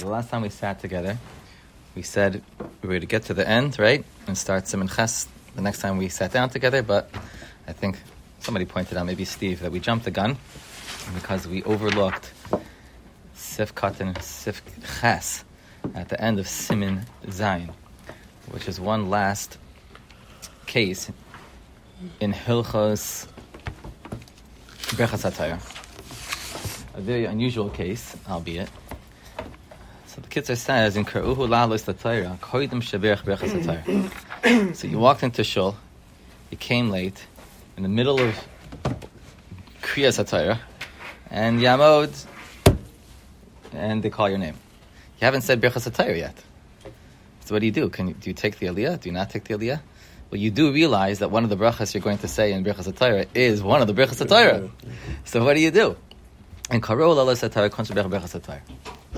The last time we sat together, we said we were to get to the end, right, and start Siman Ches the next time we sat down together. But I think somebody pointed out, maybe Steve, that we jumped the gun because we overlooked Sif Katan Sif Ches at the end of Siman Zayin, which is one last case in Hilchos Berchas. A very unusual case, albeit. So the Kitzur says in Kra'uhu Lalos Torah, Koidim Sheberch Berchas HaTorah. So you walked into Shul, you came late, in the middle of Kriyas HaTorah, and Yamod, and they call your name. You haven't said HaTorah yet. So what do you do? Can you, do you take the Aliyah? Do you not take the Aliyah? Well, you do realize that one of the brachas you're going to say in HaTorah is one of the HaTorah. So what do you do? And Karol Allah Satara Berchas HaTorah.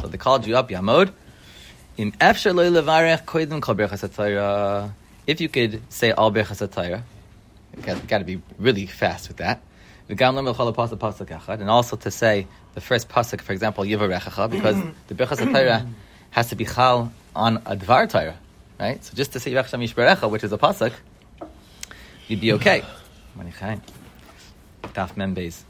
So they called you up, Yamod. Im efshar lo levarech koidim kol HaTorah. Uh, if you could say all you got, got to be really fast with that. And also to say the first pasuk, for example, Yivarechacha, because the HaTorah has to be chal on a Dvar Torah, right? So just to say Yivach Sham which is a pasuk, you'd be okay. Daf Membeis.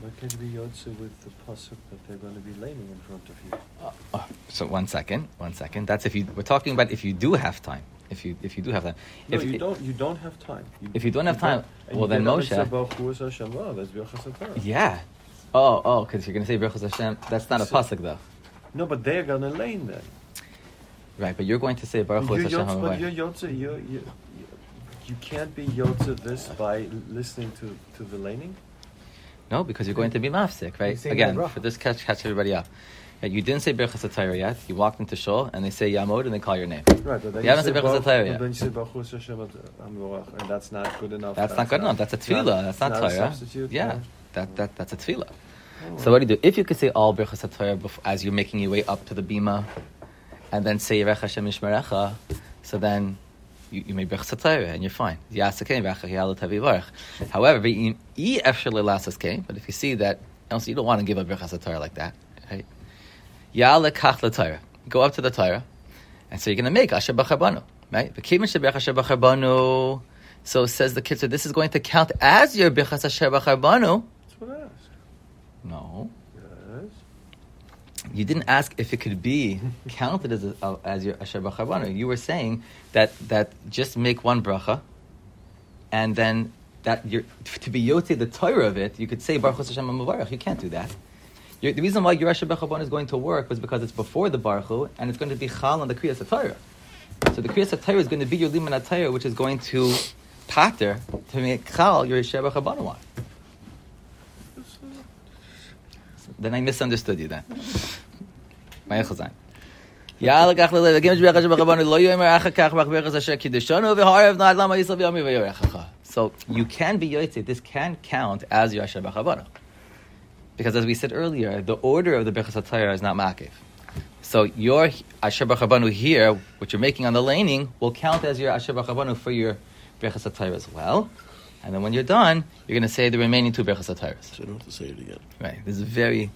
Why can't you be Yotze with the pasuk that they're going to be laying in front of you? Uh, uh, so one second, one second. That's if you. We're talking about if you do have time. If you if you do have time. No, if you don't. You don't have time. You, If you don't have time, and well then Moshe. mitzvah Baruch Hu es Hashem. Wow, that's Berchas HaTorah. Yeah. Oh, oh, because you're going to say Berachos Hashem. That's not a So- pasuk though, No, but they're going to lay in there. right? But you're going to say Baruch You're Hashem. Yotze, but you're Yotze. You're, you you can't be Yotze this by listening to, to the laning. No, because you're going to be mafsik, right? Again, for this catch, catch everybody up. You didn't say Berachos HaTorah yet. You walked into shul and they say Yamod and they call your name. Right, but then You haven't say said Berchas yet. Then you say Baruch Hashem and that's not good enough. That's not good enough. That's a tefillah. That's not a Torah. Yeah, that, that that's a tefillah. Oh. So what do you do? If you could say all Berachos HaTorah as you're making your way up to the bima, and then say Yerech Hashem so then you, you make Berachos HaTorah and you're fine. Yasakei Berachah Yalot Havivarech. However, i efshar lelasas but if you see that, also you don't want to give a Berachos HaTorah like that, right? Yale Kach LaTorah. Go up to the Torah, and so you're going to make Asher B'charbanu, right? V'kimin Shebech Asher B'charbanu. So says the Kitzur, this is going to count as your Bichas Asher B'charbanu. That's what I asked. No. You didn't ask if it could be counted as, a, as your Asher B'charbanu. You were saying that, that just make one bracha, and then that you're, to be Yoti, the Torah of it, you could say Baruch Hashem Mavarach. You can't do that. Your, the reason why your Asher B'charbanu is going to work was because it's before the Baruch and it's going to be Chal on the Kriyas Torah. So the Kriyas Torah is going to be your Liman Torah, which is going to pater to make Chal your Asher B'charbanu on. Then I misunderstood you then. My Echazan. יאללה כך ללב, וגם שבח השם בחבנו, לא יאמר אחר כך בחברך אשר קידשנו והערב נעד למה יסל ויומי ויורכך. So you can be yotzei, this can count as your Asher B'chavana. Because as we said earlier, the order of the Bechas HaTorah is not makiv. So your Asher B'chavanu here, which you're making on the laning, will count as your Asher B'chavanu for your Bechas HaTorah as well. And then when you're done, you're going to say the remaining two Bechas HaTorahs. So I don't have to say it again. Right. This is a very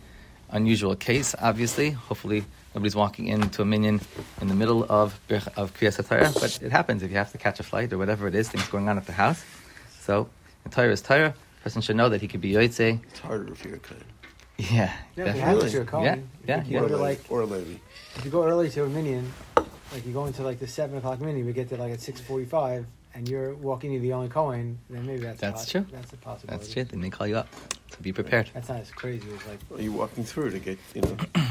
unusual case, obviously. Hopefully, nobody's walking into a minion in the middle of Birch- of Kriyas HaTorah, but it happens if you have to catch a flight or whatever it is, things going on at the house. So, the Torah is Torah. person should know that he could be Yotzei. It's harder if you're a Kohen. Yeah, Yeah, if you have definitely. to, you're calling. Yeah, yeah, If you yeah. go Or, to, like, or Levi. if you go early to a minion, like you go into like the seven o'clock minion, we get there like at six forty-five, and you're walking in the only coin, then maybe that's That's poss- true. That's a possibility. That's true. They may call you up. So be prepared. That's not as crazy as like. Are you walking through to get, you know,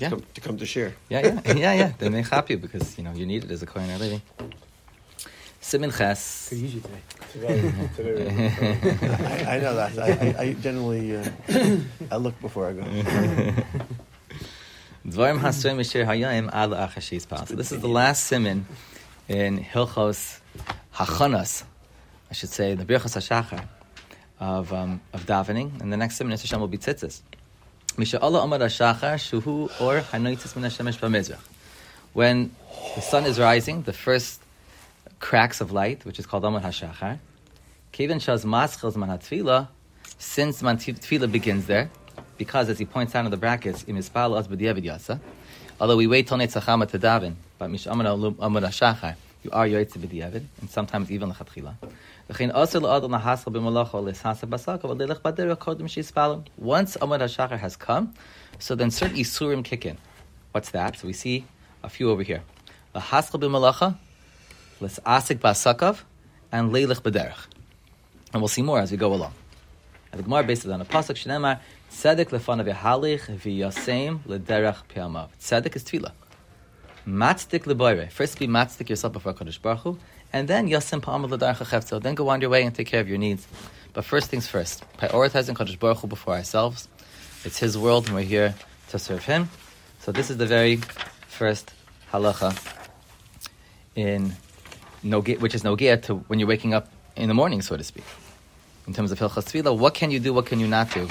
Yeah. come, to come to share? Yeah, yeah, yeah, yeah. They may chop you because, you know, you need it as a Kohen or Simin Ches. Could use you today. Today, today I, I know that. I, I, I generally, uh, I look before I go. Dvarim Hasrei Mishir Hayayim Ad La'achashis Pal. So this is the last simin in Hilchos Hachanas, I should say, the Birchas HaShachar of, um, of davening. And the next simin is Hashem will be tzitzis. Misha Allah Amar HaShachar Shuhu Or Hanoitzis Min HaShemesh B'Mizrach. When the sun is rising, the first cracks of light, which is called Amar HaShachar, Kevin Shaz Maschel Man HaTfilah, since Man begins there, because as he points out in the brackets, im ispal as b'diavad yasa, Although we wait till Netzachama to daven, but misha Mishamana Amud HaShachar, you are Yoetze B'diavad, and sometimes even L'chatchila. V'chein asr l'adam lahasal b'malacha l'shasa basaka v'lelech baderech kodem she'ispalim. Once Amud HaShachar has come, so then certain Isurim kick in. What's that? So we see a few over here. Lahasal b'malacha, l'sasik basakav, and leilech baderech. And we'll see more as we go along. And the Gemara based on a pasuk shenemar tzedek lefanav yahalich v'yasem lederach piyamav. Tzedek is tefillah. Matzik leboire. First be matzik yourself before Kodesh Baruch Hu, and then yasem pa'amad l'derach hachefzel. Then go on your way and take care of your needs. But first things first, prioritizing Kodesh Baruch Hu before ourselves. It's His world, and we're here to serve Him. So this is the very first halacha in Noge, which is Nogea to when you're waking up in the morning, so to speak. In terms of Hilchas what can you do, what can you not do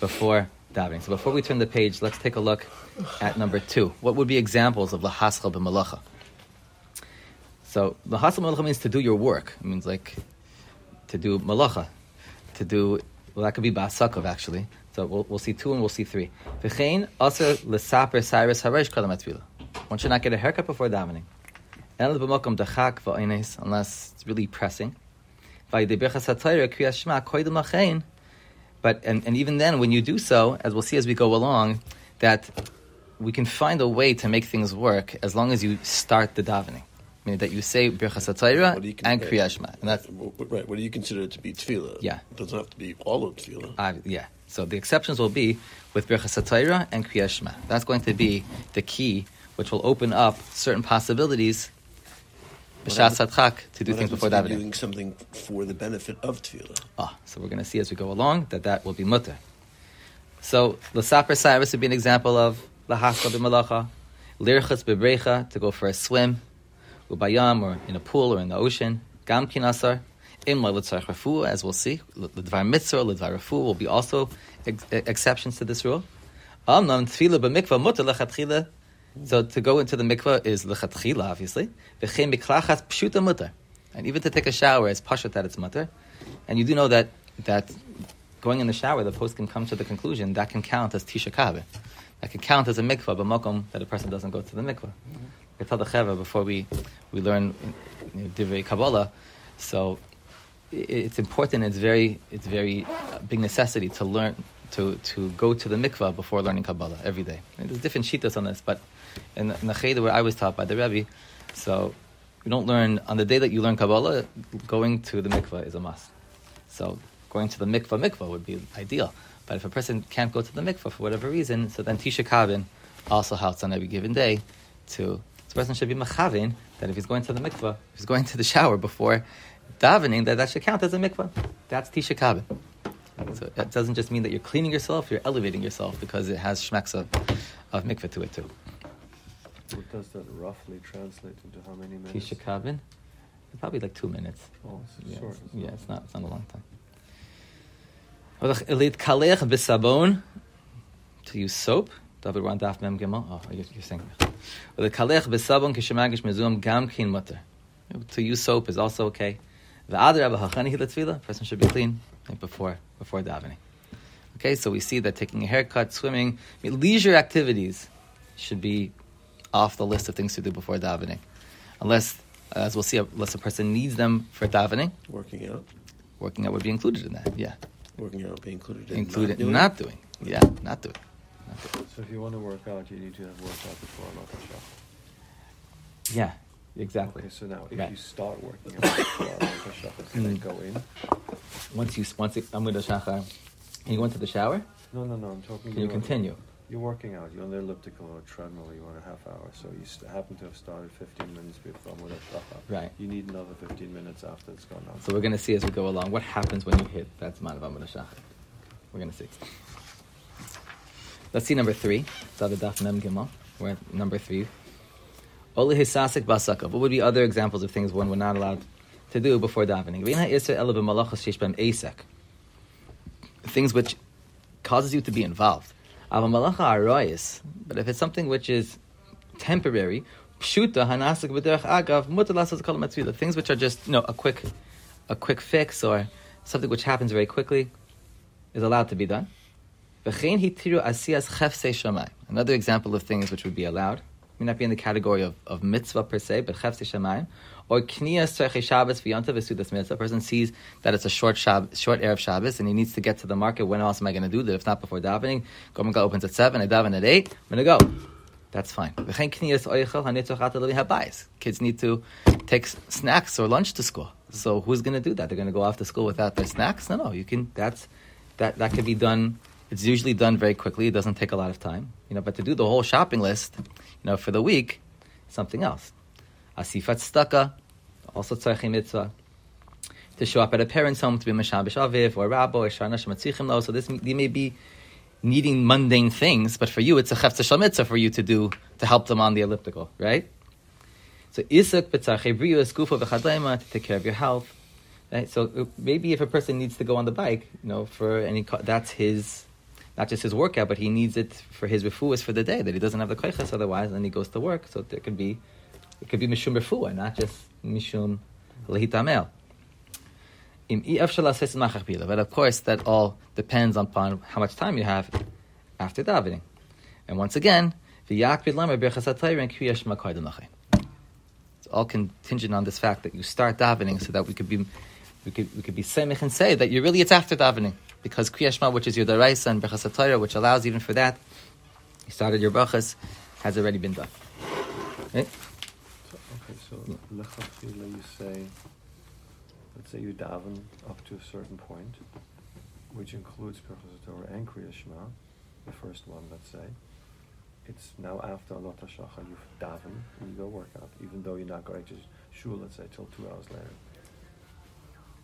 before davening? So before we turn the page, let's take a look at number two. What would be examples of lahaschal b'malacha? So lahaschal b'malacha means to do your work. It means like to do malacha, to do, well that could be ba'asakov actually. So we'll, we'll see two and we'll see three. V'chein aser l'saper cyrus haresh kadam atfila. One should not get a haircut before davening. Unless it's really pressing. But and, and even then, when you do so, as we'll see as we go along, that we can find a way to make things work as long as you start the davening. Meaning that you say Birchas HaTorah and. Kriya Shema. And that's, Right. What do you consider to be tefillah? Yeah. It doesn't have to be all of tefillah. uh, yeah. So the exceptions will be with Birchas HaTorah and Kriya Shema. That's going to be the key, which will open up certain possibilities B'shas Hadchak, to do things before davening. Doing something for the benefit of tefillah. Ah, so we're going to see as we go along that that will be mutter. So l'saper cyrus would be an example of lahasla b'malacha, lirchas b'brecha to go for a swim, ubayam or in a pool or in the ocean. Gam kinasar im l'tzarich refu, as we'll see. L'dvar mitzvah, l'dvar refu will be also ex- exceptions to this rule. Amnam tefillah b'mikvah mutter lechatchila. So to go into the mikvah is lechatchila, obviously. V'chein miklachas pshuta mutter. And even to take a shower is pashut that it's mutter. And you do know that that going in the shower, the post can come to the conclusion that can count as tisha kabe. That can count as a mikvah, but mokom that a person doesn't go to the mikvah. I tell the cheva before we we learn divrei kabbalah. So it's important. It's very it's very uh, big necessity to learn to to go to the mikvah before learning kabbalah every day. And there's different shitas on this, but in the, the cheder where I was taught by the rebbe, so you don't learn on the day that you learn kabbalah. Going to the mikvah is a must. So going to the mikvah mikvah would be ideal. But if a person can't go to the mikvah for whatever reason, so then tisha kabin also helps on every given day to. This person should be machavin that if he's going to the mikvah, if he's going to the shower before davening, that that should count as a mikvah. That's tisha kabin. So that doesn't just mean that you're cleaning yourself; you're elevating yourself because it has shmeks of, mikvah to it too. What does that roughly translate into how many minutes? Tisha kabin, probably like two minutes. Oh, it's Yeah, short. it's, yeah, it's not. It's not a long time. To use soap. David Ran Daf Mem Gimel. Oh, you're, you're saying. Elit kalech b'sabon kishemagish mezum gam kin mutter. To use soap is also okay. Hachani hilatzvila. Person should be clean before before davening. Okay, so we see that taking a haircut, swimming, I mean, leisure activities should be off the list of things to do before davening, unless, as we'll see, unless a person needs them for davening. Working out. Working out would be included in that. Yeah, Working out would be included in included not doing not doing. Yeah, not doing. Not doing. So if you want to work out, you need to have worked out before Malach Shabbat. Yeah, exactly. Okay, so now if Right. you start working out before Malach Shabbat, and then Mm. go in. Once you once it, I'm with the shachar, and you go into the shower, No, no, no. I'm talking. can you you're- continue? You're working out. You're on the elliptical or treadmill. You want a half hour. So you st- happen to have started 15 minutes before Malach Shabbat. Right. You need another 15 minutes after it's gone on. So we're going to see as we go along what happens when you hit that zman of Amud. We're going to see. Let's see number three. Mem Gimel. We're at number three. Ole hisasik basakav. What would be other examples of things one we're not allowed to do before davening? V'ina isa ela b'malachas sheish b'hem asek. Things which causes you to be involved. But if it's something which is temporary, pshuta hanasik b'derech agav mutalasas kol matzvila. Things which are just you know a quick, a quick fix or something which happens very quickly is allowed to be done. Another example of things which would be allowed. May not be in the category of, of mitzvah per se, but chefsei shamayim. Or kniyas tzarchei Shabbos v'yontav v'sudas mitzvah. A person sees that it's a short shab, short erev Shabbos, and he needs to get to the market. When else am I going to do that? If not before davening, Gomer opens at seven. I daven at eight. I'm going to go. That's fine. Kids need to take snacks or lunch to school. So who's going to do that? They're going to go off to school without their snacks? No, no. You can. That's that. That could be done. It's usually done very quickly. It doesn't take a lot of time. You know, but to do the whole shopping list, you know, for the week, something else. Asifat staka, also tzarchi mitzvah. To show up at a parent's home to be Mashabish Aviv or Rabbo or Shana Shematzichem Lo. So this they may be needing mundane things, but for you it's a chefza shal for you to do to help them on the elliptical, right? So isak b'tzarchei brius gufa v'chadlema to take care of your health. Right? So uh, maybe if a person needs to go on the bike, you know, for any that's his, not just his workout, but he needs it for his refuahs for the day that he doesn't have the koiches otherwise, and he goes to work. So there could be, it could be mishum refuah, not just mishum lehitamel. But of course, that all depends upon how much time you have after davening. And once again. It's all contingent on this fact that you start davening so that we could be, we could, we could be semich and say that you really it's after davening because kriyashma, which is your daraisa and b'chas atayr, which allows even for that, you started your brachas, has already been done. So, okay, so lechatchila you say, let's say you daven up to a certain point, which includes Birchas Torah and Kriya Shema, the first one, let's say. It's now after Alot HaShachar, you daven, and you go work out, even though you're not going to shul, let's say, till two hours later.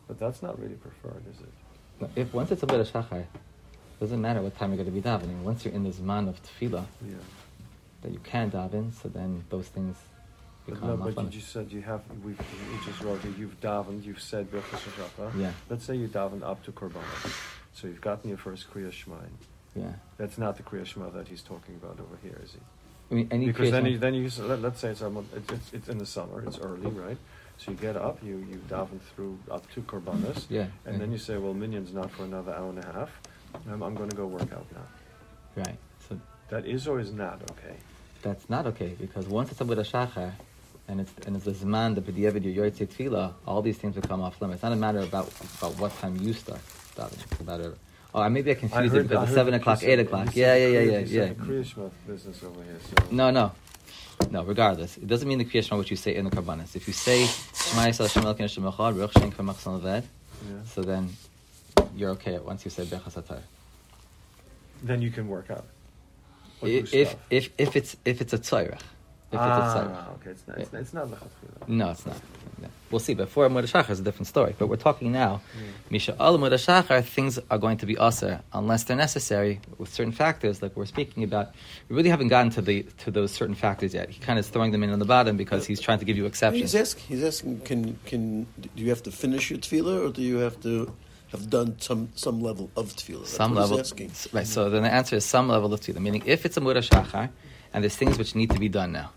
But that's not really preferred, is it? If once it's a bit of shachar, doesn't matter what time you're going to be davening. Once you're in the zman of tefillah Yeah. that you can daven, so then those things But no, but you just said you have, we've, we just wrote it, you've davened, you've said Birchas HaShachar. Yeah. Let's say you davened up to Korbanos. So you've gotten your first Kriya Shema. Yeah. That's not the Kriya Shema that he's talking about over here, is he? I mean, any because then you, then you let, let's say it's, it's it's in the summer, it's early, right? So you get up, you you daven through up to Korbanos, Yeah, and yeah. then you say, well, minyan's not for another hour and a half. Um, I'm, I'm going to go work out now. right. So That is or is not okay. that's not okay because once it's a bit of shachar, and it's and it's the zman the b'diavad your yotzei tefillah, all these things become off limits. It's not a matter about about what time you start davening. It's about it. Oh, maybe I confused it heard- because I it's seven o'clock, eight o'clock. Yeah, yeah, yeah, yeah, yeah. business over here. So No, no, no. Regardless, it doesn't mean the Kriya Shema which you say in the Karbanis. If you say Shema Yisrael Shem Elkeinu Shem Echad Baruch Shem Kvar Machzon Leved, so then you're okay once you say Bechas Atar. Then you can work out. If if, if if it's if it's a tzorach, if it's a tzorach. ah, okay, it's not. It's, it's not lechatchila. No, it's not. No. We'll see. But for Amud Shachar is a different story. But we're talking now. Misha al Amud Shachar, things are going to be aser unless they're necessary with certain factors, like we're speaking about. We really haven't gotten to the to those certain factors yet. He kind of is throwing them in on the bottom because he's trying to give you exceptions. He's asking. He's asking. Can can do you have to finish your tefillah, or do you have to have done some some level of tefillah? That's some what he's level, asking. right? So then the answer is some level of tefillah. Meaning, if it's a mura shachar, and there's things which need to be done now,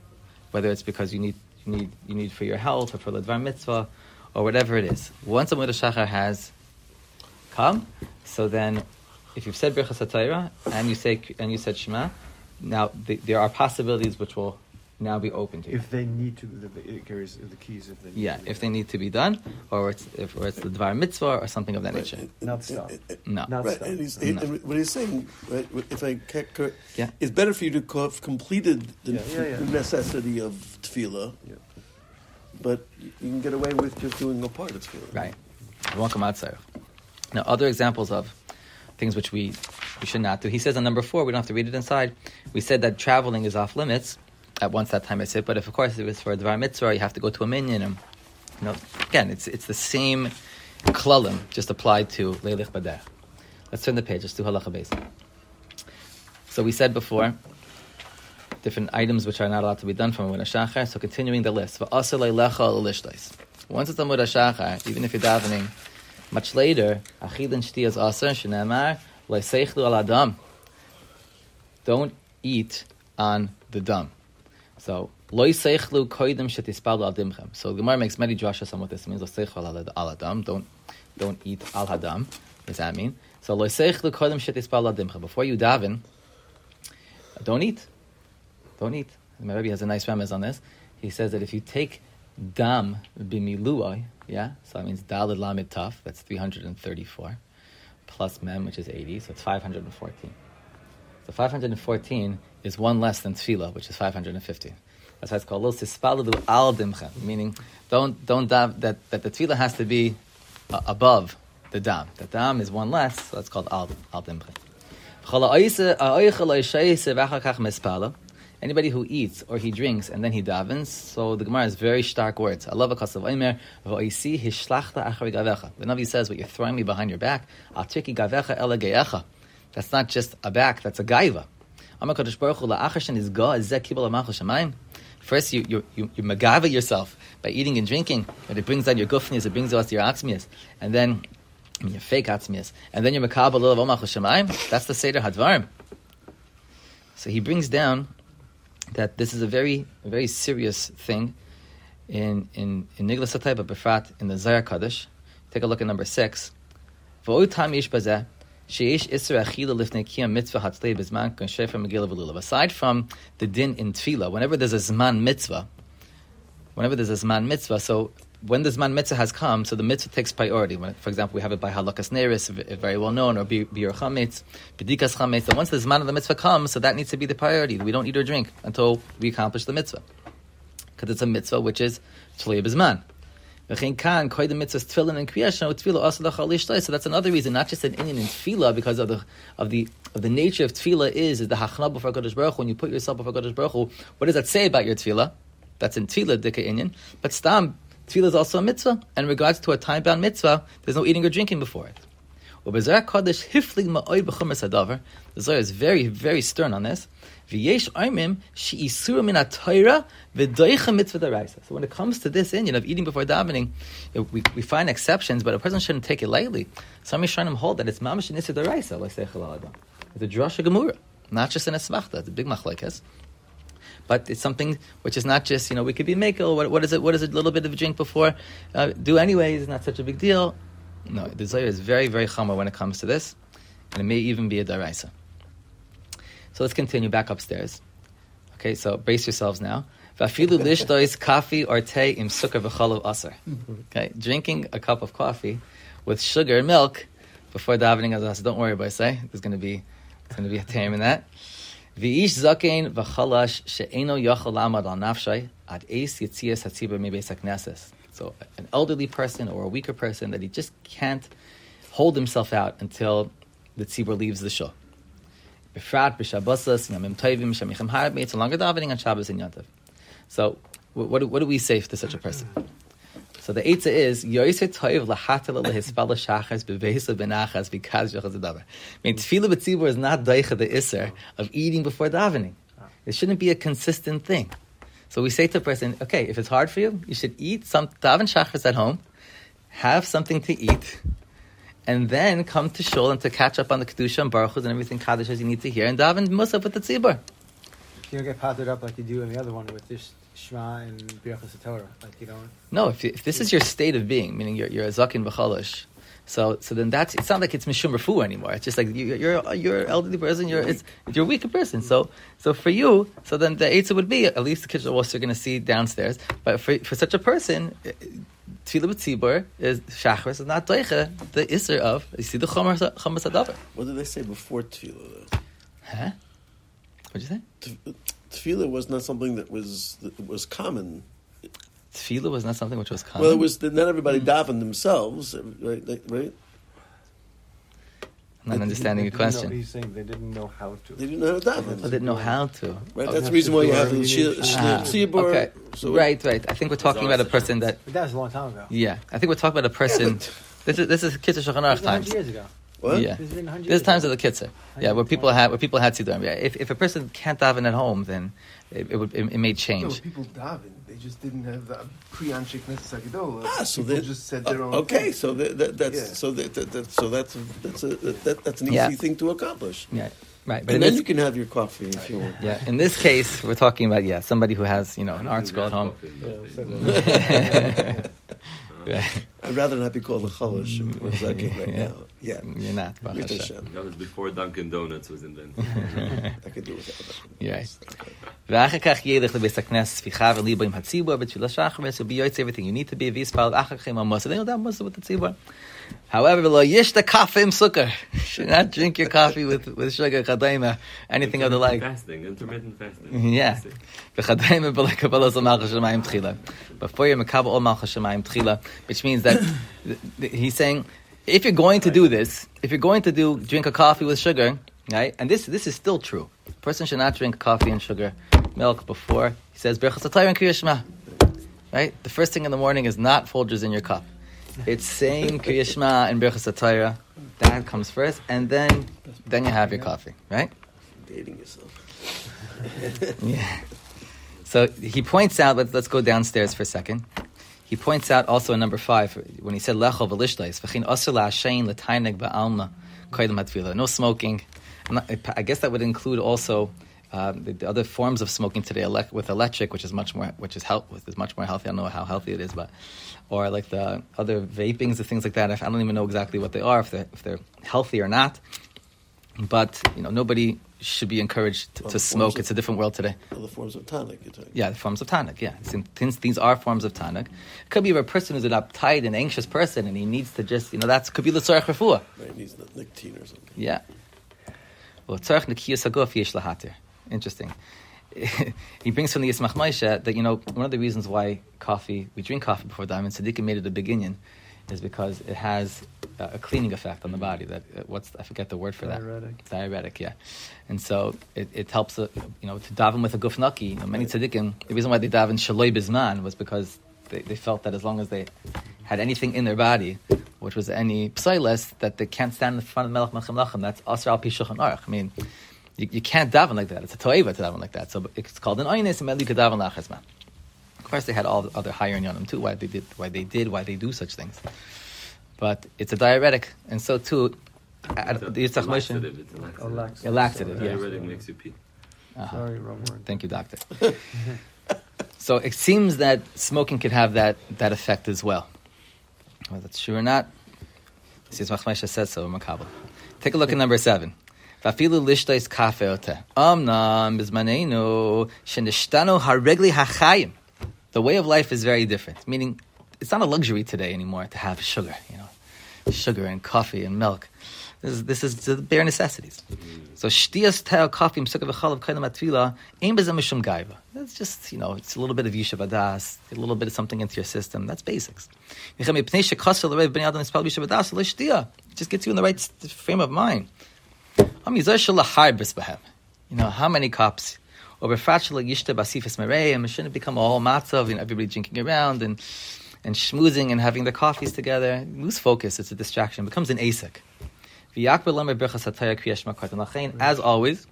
whether it's because you need you need you need for your health or for ledvar mitzvah, or whatever it is. Once a mura shachar has come, so then if you've said birchas hatayra and you say and you said shema, now the, there are possibilities which will now be open to you. If they need to, the, the, carries the keys. If they need yeah, to be if they need to be done, or it's if or it's the dvar mitzvah or something of that Right, nature. and- Not and- stop. and- and- No. Not Right, stop. and, he's, No. what he's saying, right, if I ca- correct, Yeah. it's better for you to co- have completed the, Yeah, yeah, yeah. the necessity of tefillah, Yeah. but you can get away with just doing a part of tefillah. Right. Welcome outside. Now, other examples of things which we, we should not do. He says on number four, we don't have to read it inside. We said that traveling is off limits at once that time I said, but if of course it was for a Dvar Mitzvah, you have to go to a minyan. You know, again, it's it's the same klalim, just applied to Leilich Badeh. Let's turn the page. Let's do halacha base. So we said before, different items which are not allowed to be done from Amud Shachar. So continuing the list. Once it's Amud Shachar, even if you're davening much later, achid and shti is asar, shenemar, leiseichlu al adam. Don't eat on the dam. So, loy seichlu koidim shetispalu al dimchem. So, Gemara makes many drashas on what this means. Lo seichlu al al adam. Don't, don't eat al hadam. What does that mean? So loiseichlu kodem shetispal adimcha. Before you daven, don't eat. Don't eat. My Rebbe has a nice remez on this. He says that if you take dam bimiluai, yeah, so that means dalid lamid that's 334, plus mem, which is 80, so it's 514. So 514 is one less than tefillah, which is 550. That's why it's called sispalalu al dimcha, meaning don't don't dav, that that the tefillah has to be uh, above the dam. The dam is one less, so that's called al al dimcha. Anybody who eats or he drinks and then he davens, so the Gemara has very stark words. I love a kasav oimer, v'oisi hishlachta achari gavecha. The Navi says, what you're throwing me behind your back, al tiki gavecha geecha. That's not just a back, that's a gaiva. First, you, you, you, you magava yourself by eating and drinking, but it brings out your gufnias, it brings out your atzmias. And then, your fake atzmias. And then you're makabal of omach. That's the Seder Hadvarim. So he brings down that this is a very, very serious thing in in in Niglas Satay, but Befrat in the Zayar Kaddish. Take a look at number six. Aside from the din in tefillah, whenever there's a zman mitzvah, whenever there's a zman mitzvah, so when the zman mitzvah has come, so the mitzvah takes priority. When, for example, we have it by halakas neris, very well known, or biur chametz, bedikas chametz. So once the zman of the mitzvah comes, so that needs to be the priority. We don't eat or drink until we accomplish the mitzvah, because it's a mitzvah which is tzlei bezman. So that's another reason, not just an Indian in tefillah, because of the of the of the nature of tefillah is is the hachna before Kadosh Baruch Hu. When you put yourself before Kadosh Baruch Hu, what does that say about your tefillah? That's in tefillah dika Indian, but stam Tefillah is also a mitzvah, and in regards to a time-bound mitzvah, there's no eating or drinking before it. The Zohar is very, very stern on this. So when it comes to this Indian of eating before davening, we, we find exceptions, but a person shouldn't take it lightly. Some Yisraelim hold that it's mamash nisir deraisa, like It's a drasha gemura, not just an esmachta. It's a big machlekes but it's something which is not just you know we could be makel. What, what is it? What is it? A little bit of a drink before uh, do anyways. Not such a big deal. No, the Zohar is very very chamor when it comes to this, and it may even be a daraisa. So let's continue back upstairs. Okay, so brace yourselves now. Vafilu lishtois coffee or tea im sukkar v'cholav aser. Okay, drinking a cup of coffee with sugar and milk before davening as Don't worry, I say eh? there's going to be there's going to be a time in that. V'ish zakein v'chalash she'eno yachal lamad al nafshay ad eis yitzias hatzibur mebeis hakneses. So an elderly person or a weaker person that he just can't hold himself out until the tzibur leaves the shul. It's a longer davening on Shabbos and Yantav. So what, what do we say to such a person? So the Eitzah is Yoise Toiv Lahatel Lehispala Shachas Benachas because Shachas Davar. I mean, Tefillah B'tzibur is not Daicha the Isser of eating before davening. It shouldn't be a consistent thing. So we say to a person, okay, if it's hard for you, you should eat some daven shachas at home, have something to eat, and then come to shul and to catch up on the kedusha and baruchas and everything kaddish as you need to hear, and daven musaf with the tzibur. You don't get potted up like you do in the other one with this Shema and Birchas Torah. Like you don't. No, if, if this is your state of being, meaning you're, you're a zakin b'chalash, so so then that's it's not like it's mishum refu anymore. It's just like you, you're you're an elderly person. You're it's, you're a weaker person. So so for you, so then the eitzah would be at least the kitchen was you're going to see downstairs. But for for such a person. Tefillah b'tzibur is shachris is not doicha the iser of you see the chomer chomer sadavar. What did they say before tefillah? Huh? What'd you say? tefillah was not something that was that was common. Tefillah was not something which was common. Well, it was not everybody mm. davened themselves, right? Right. I'm not understanding your question. Know, he's saying they didn't know how to. They didn't know how to daven. They didn't know how to. Right. Oh, that's the reason why you have the tzibur. Okay. So right. Right. I think we're talking about a person that. But that was a long time ago. Yeah, I think we're talking about a person. this is this is Kitzur Shulchan times. Years ago. What? Yeah. There's times of the kitzur. Yeah, where people had where people had siddurim. Yeah. If, if a person can't daven at home, then it, it would it, it may change. No, people daven. They just didn't have the pre-anshik necessary Ah, so they just said their own. Okay, thing. so that, that, that's yeah. so that, that, that, so that's that's a, that, that's an easy yeah. thing to accomplish. Yeah. Right, but and then this, you can have your coffee if you want. Yeah, in this case, we're talking about yeah somebody who has you know an ArtScroll at home. Yeah, I'd rather not be called a chalash or zaken right Yeah. now. Yeah. You're not. Baruch With Hashem. Hashem. That was before Dunkin' Donuts was invented. I could do without that. You're right. ואחר כך ילך לבית הכנסת, ספיחה וליבו עם הציבור, בתפילה שחרס, וביועץ everything you need to be, ויספל, ואחר כך עם המוסד, אין אדם מוסד with the ציבור. However, lo yish the coffee im sukkar. Should not drink your coffee with, with sugar, chadayma, anything of the like. Fasting, intermittent fasting. Yeah. V'chadayim b'la kabbalah zol malchus shemayim tchila. Before you're mekabel all malchus shemayim tchila, which means that th- th- he's saying, if you're going to do this, if you're going to do drink a coffee with sugar, right? And this this is still true. A person should not drink coffee and sugar, milk before he says berachas and Kriya Right? The first thing in the morning is not Folgers in your cup. It's saying Kriya Shema and berachas atayr. That comes first, and then then you have your coffee, right? Dating yourself. Yeah. So he points out, let's, let's go downstairs for a second. He points out also in number five, when he said, Lecho v'lishlais, v'chin osir la'ashein l'taineg ba'alma, koydem hatfila. No smoking. I guess that would include also um, the, the other forms of smoking today elec- with electric, which is much more, which is help, is much more healthy. I don't know how healthy it is, but or like the other vapings and things like that. I don't even know exactly what they are, if they're, if they're healthy or not. But you know, nobody should be encouraged to, to smoke. of- It's a different world today. Other forms of tonic, you're. Yeah, the forms of tonic. Yeah, since these are forms of tonic, could be a person who's an uptight and anxious person, and he needs to just, you know, that's could be the tzarech refuah. Right, needs nicotine or something. Yeah. Well, tzarech nekiyas haguf yesh lahatir. Interesting. he brings from the Yismach Moshe that you know one of the reasons why coffee we drink coffee before daven Tzaddikim made it a beginning is because it has uh, a cleaning effect on the body. That uh, what's I forget the word for that Diuretic. diuretic, yeah. And so it, it helps, uh, you know, to daven with a gufnaki. You know, many tzaddikim, the reason why they daven shaloi bizman was because they, they felt that as long as they had anything in their body, which was any psilas, that they can't stand in front of melech machem lachem. That's asr al pi shulchan aruch. I mean, you, you can't daven like that. It's a toeva to daven like that. So it's called an oynes and meli daven lachesman. Of course, they had all the other higher inyanim too. Why they did, why they did, why they do such things. But it's a diuretic, and so too. I- I- It's a the Yitzchak Moshe- laxative, it's a A laxative. laxative. A laxative, yes. Diuretic makes you pee. Uh-huh. Sorry, wrong word. Thank you, doctor. so it seems that smoking could have that, that effect as well. Whether that's true or not, this is Machmesha says so in Makabal. Take a look at number seven. The way of life is very different. Meaning, it's not a luxury today anymore to have sugar. You know, sugar and coffee and milk. This is, this is the bare necessities. So shtias tel coffee sukkah v'chalav kaidam atfila aim bezem mishum gaiva. That's just you know it's a little bit of yishav adas, a little bit of something into your system. That's basics. It just gets you in the right frame of mind. You know how many cups. Or yishta basifas mereim. It shouldn't become a whole matzav. You know everybody drinking around and and schmoozing and having their coffees together. Lose focus. It's a distraction. It becomes an asik. As always,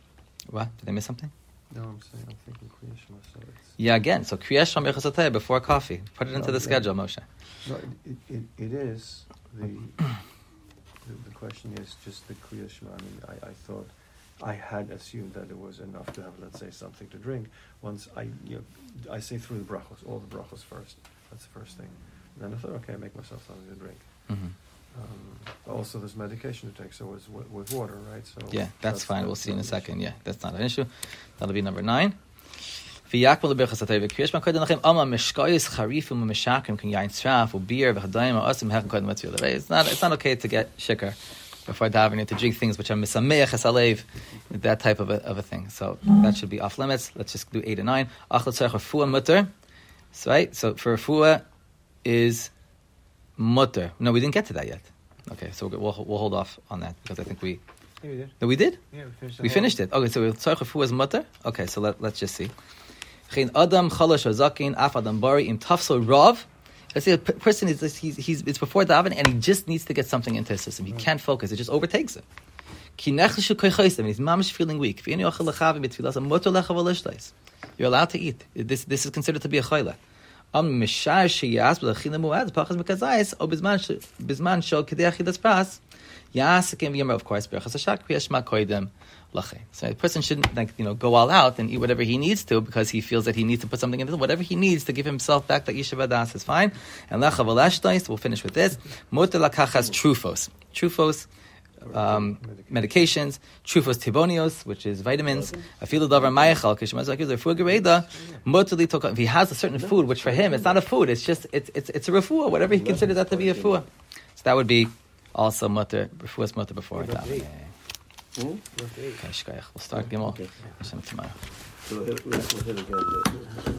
what did I miss something? No, I'm saying I'm thinking Kriya Shema, so Yeah, again. So Kriyash Sham Birchas before coffee. Put it into the schedule, Moshe. no, it, it, it, it is the, the the question is just the Kriya Shema. I mean, I, I thought I had assumed that it was enough to have, let's say, something to drink. Once I you know, I say through the brachos, all the brachos first. That's the first thing. And then I thought, okay, I make myself something to drink. hmm Um, also, there's medication to take, so it's with, with water, right? So Yeah, that's, fine. We'll see in a second. Yeah, that's not an issue. That'll be number nine. V'yakbel Birchas Hatayah v'Kriyash Ma Koden Lachem Ama Mishkoyis Charifim u'Mishakrim Kan Yain Tzraf u'Beer v'Chadayim u'Asim Hechim Koden Matzvil. Right? It's not, it's not okay to get shikar before davening, to drink things which are misameach esalev, that type of a, of a thing. So that should be off limits. Let's just do eight and nine. Achlat tzarech refuah mutter. So, right? So for refuah is mutter. No, we didn't get to that yet. Okay, so we'll, we'll hold off on that because I think we. Yeah, we did. No, we did? Yeah, we finished. We finished it. Okay, so tzarech refuah is mutter. Okay, so let, let's just see. Chen adam chalash azakin af adam bari im tafso rav. Let's say a person is he's, he's it's before daven and he just needs to get something into his system. He can't focus. It just overtakes him. Ki nechlishu koichosim, he's mamish feeling weak. V'yeni ochel lechavi b'tfilas, amoto lecha v'lishtais. You're allowed to eat. This, this is considered to be a chayla. Mishar sheyas b'lechina muad pachas mekazayis o bizman sh- bizman shel kedei achilas pras yasakim v'yomer of course berachas hashak v'yashma koidem lachay. So a person shouldn't like you know go all out and eat whatever he needs to because he feels that he needs to put something in it. Whatever he needs to give himself back that yeshiva das is fine. And v'lashtais. We'll finish with this. Mutar lakachas trufos. Trufos. Um, medications, trufos tibonios, which is vitamins, afilu davar mayachal, if he has a certain food, which for him it's not a food, it's just it's it's, it's a refuah, whatever he considers that to be a refuah. So that would be also mutter, refuah's mutter before What about davening. eight? Hmm? Rough. Okay. We'll start Gimel Okay. Hashem tomorrow.